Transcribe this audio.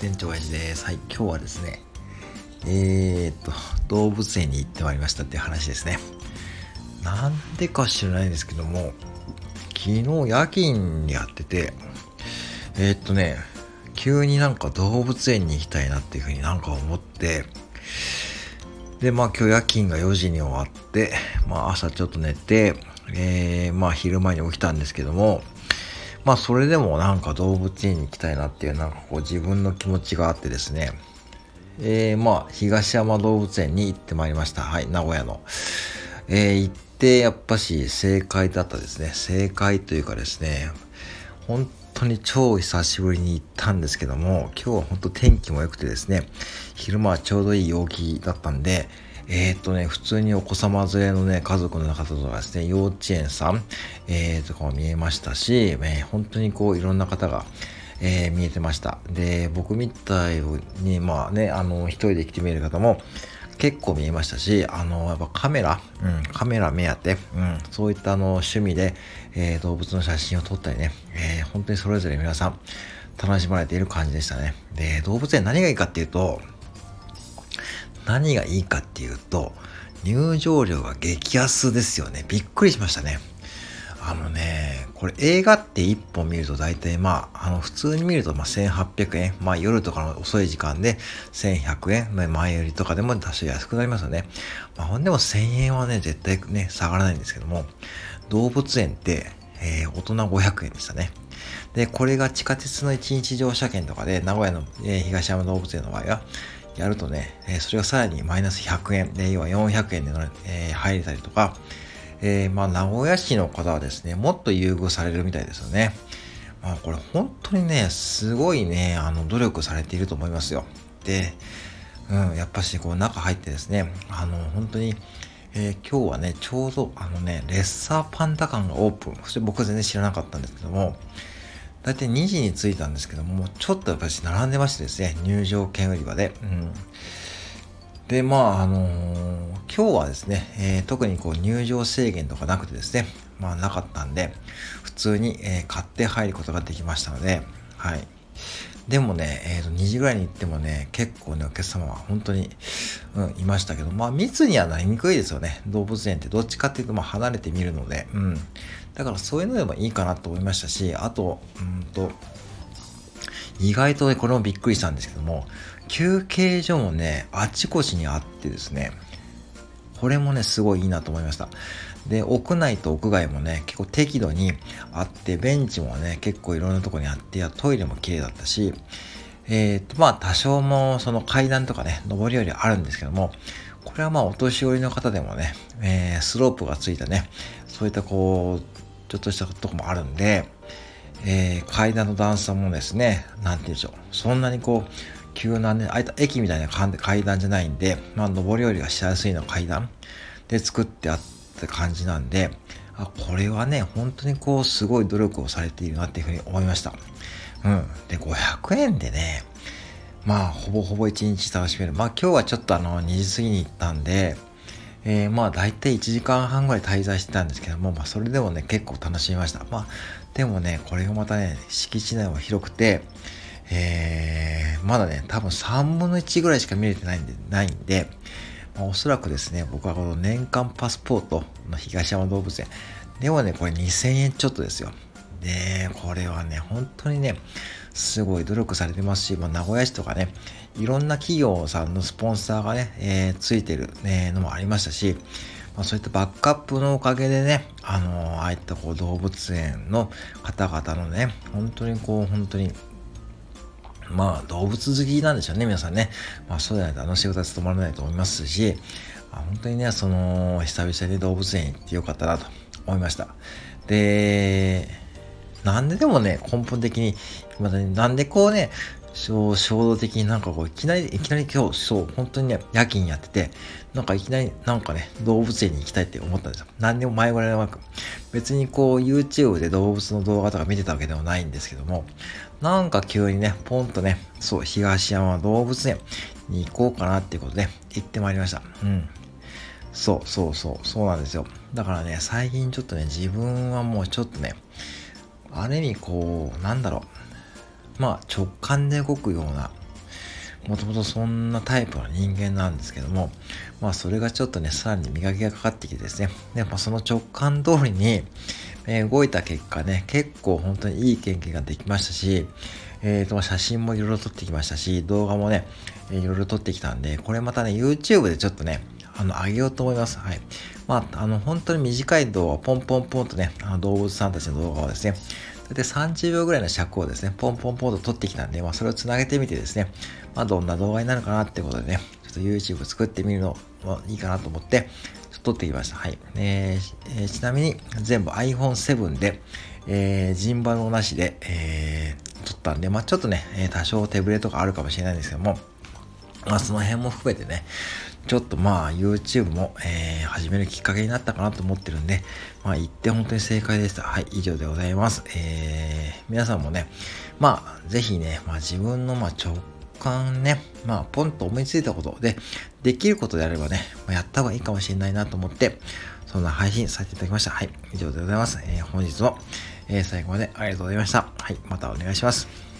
店長親父です。はい、今日はですね、えー、っと、動物園に行ってまいりましたっていう話ですね。なんでか知らないんですけども、昨日夜勤にやってて、えー、っとね、急になんか動物園に行きたいなっていうふうになんか思って、で、まあ今日夜勤が4時に終わって、まあ朝ちょっと寝て、えー、まあ昼前に起きたんですけども、まあそれでもなんか動物園に行きたいなっていうなんかこう自分の気持ちがあってですね、えー、まあ東山動物園に行ってまいりました。はい、名古屋の。えー、行ってやっぱし正解だったですね。正解というかですね、本当に超久しぶりに行ったんですけども、今日は本当天気も良くてですね、昼間はちょうどいい陽気だったんで、えー、っとね、普通にお子様連れのね、家族の方とかですね、幼稚園さん、えー、とかも見えましたし、えー、本当にこういろんな方が、えー、見えてました。で、僕みたいに、まあね、あの、一人で来て見える方も結構見えましたし、あの、やっぱカメラ、うん、カメラ目当て、うん、そういったあの、趣味で、えー、動物の写真を撮ったりね、えー、本当にそれぞれ皆さん楽しまれている感じでしたね。で、動物園何がいいかっていうと、何がいいかっていうと、入場料が激安ですよね。びっくりしましたね。あのね、これ映画って1本見ると大体まあ、あの普通に見るとまあ1800円。まあ夜とかの遅い時間で1100円。前よりとかでも多少安くなりますよね。まあほんでも1000円はね、絶対ね、下がらないんですけども、動物園って、えー、大人500円でしたね。で、これが地下鉄の1日乗車券とかで、名古屋の、えー、東山動物園の場合は、やるとね、えそれがさらにマイナス100円で、要は400円で、え、入れたりとか、えー、まあ、名古屋市の方はですね、もっと優遇されるみたいですよね。まあ、これ本当にね、すごいね、あの、努力されていると思いますよ。で、うん、やっぱし、こう、中入ってですね、あの、本当に、えー、今日はね、ちょうど、あのね、レッサーパンダ館がオープン。そして僕は全然知らなかったんですけども、大体2時に着いたんですけども、ちょっとやっぱり並んでましてですね、入場券売り場で。うん、で、まあ、あのー、今日はですね、えー、特にこう入場制限とかなくてですね、まあなかったんで、普通に、えー、買って入ることができましたので、はい。でもね、えー、と2時ぐらいに行ってもね、結構ね、お客様は本当に、うん、いましたけど、まあ密にはなりにくいですよね。動物園ってどっちかっていうと、まあ離れてみるので、うん。だからそういうのでもいいかなと思いましたし、あと、うんと、意外とね、これもびっくりしたんですけども、休憩所もね、あちこちにあってですね、これもね、すごいいいなと思いました。で、屋内と屋外もね、結構適度にあって、ベンチもね、結構いろんなとこにあって、トイレも綺麗だったし、えっ、と、まあ、多少もその階段とかね、上りよりあるんですけども、これはまあ、お年寄りの方でもね、えー、スロープがついたね、そういったこう、ちょっとしたとこもあるんで、えー、階段の段差もですね、なんて言うんでしょう。そんなにこう、急なね、あいた駅みたいな階段じゃないんで、まあ、上り下りがしやすいの階段で作ってあっった感じなんで、あ、これはね、本当にこう、すごい努力をされているなっていうふうに思いました。うん。で、500円でね、まあ、ほぼほぼ1日楽しめる。まあ、今日はちょっとあの、2時過ぎに行ったんで、えー、まあ大体1時間半ぐらい滞在してたんですけども、まあそれでもね、結構楽しみました。まあ、でもね、これがまたね、敷地内も広くて、えー、まだね、多分3分の1ぐらいしか見れてないんで、ないんで、まあ、おそらくですね、僕はこの年間パスポートの東山動物園、でもね、これ2000円ちょっとですよ。で、これはね、本当にね、すごい努力されてますし、まあ、名古屋市とかね、いろんな企業さんのスポンサーがね、えー、ついてる、ね、のもありましたし、まあ、そういったバックアップのおかげでね、あのー、ああいったこう動物園の方々のね、本当にこう、本当に、まあ動物好きなんでしょうね、皆さんね。まあそうでないとあの仕事は務まらないと思いますし、あ本当にね、その、久々に動物園行ってよかったなと思いました。で、なんででもね、根本的に、まだね、なんでこうね、衝動的になんかこう、いきなり、いきなり今日、そう、本当にね、夜勤やってて、なんかいきなり、なんかね、動物園に行きたいって思ったんですよ。何でも前触れなく。別にこう、YouTube で動物の動画とか見てたわけでもないんですけども、なんか急にね、ポンとね、そう、東山動物園に行こうかなっていうことで、行ってまいりました。うん。そうそうそう、そうなんですよ。だからね、最近ちょっとね、自分はもうちょっとね、ある意味こう、なんだろう。まあ直感で動くようなもともとそんなタイプの人間なんですけども、まあそれがちょっとね、さらに磨きがかかってきてですね、やっぱその直感通りに、えー、動いた結果ね、結構本当にいい経験ができましたし、えーと、写真もいろいろ撮ってきましたし、動画もね、いろいろ撮ってきたんで、これまたね、YouTube でちょっとね、あの、上げようと思います。はい。まあ、あの、本当に短い動画ポンポンポンとね、あの動物さんたちの動画をですね、大体30秒ぐらいの尺をですね、ポンポンポンと撮ってきたんで、まあ、それをつなげてみてですね、まあ、どんな動画になるかなってことでね、ちょっと YouTube 作ってみるのもいいかなと思って、撮ってきました。はい。えー、え、ちなみに、全部 iPhone7 で、えー、人馬のなしで、えー、撮ったんで、まあ、ちょっとね、多少手ぶれとかあるかもしれないんですけども、まあ、その辺も含めてね、ちょっとまあ YouTube も、えー、始めるきっかけになったかなと思ってるんで、まあ言って本当に正解でした。はい、以上でございます。えー、皆さんもね、まあぜひね、まあ自分のまあ直感ね、まあポンと思いついたことで、できることであればね、ま、やった方がいいかもしれないなと思って、そんな配信させていただきました。はい、以上でございます。えー、本日も、えー、最後までありがとうございました。はい、またお願いします。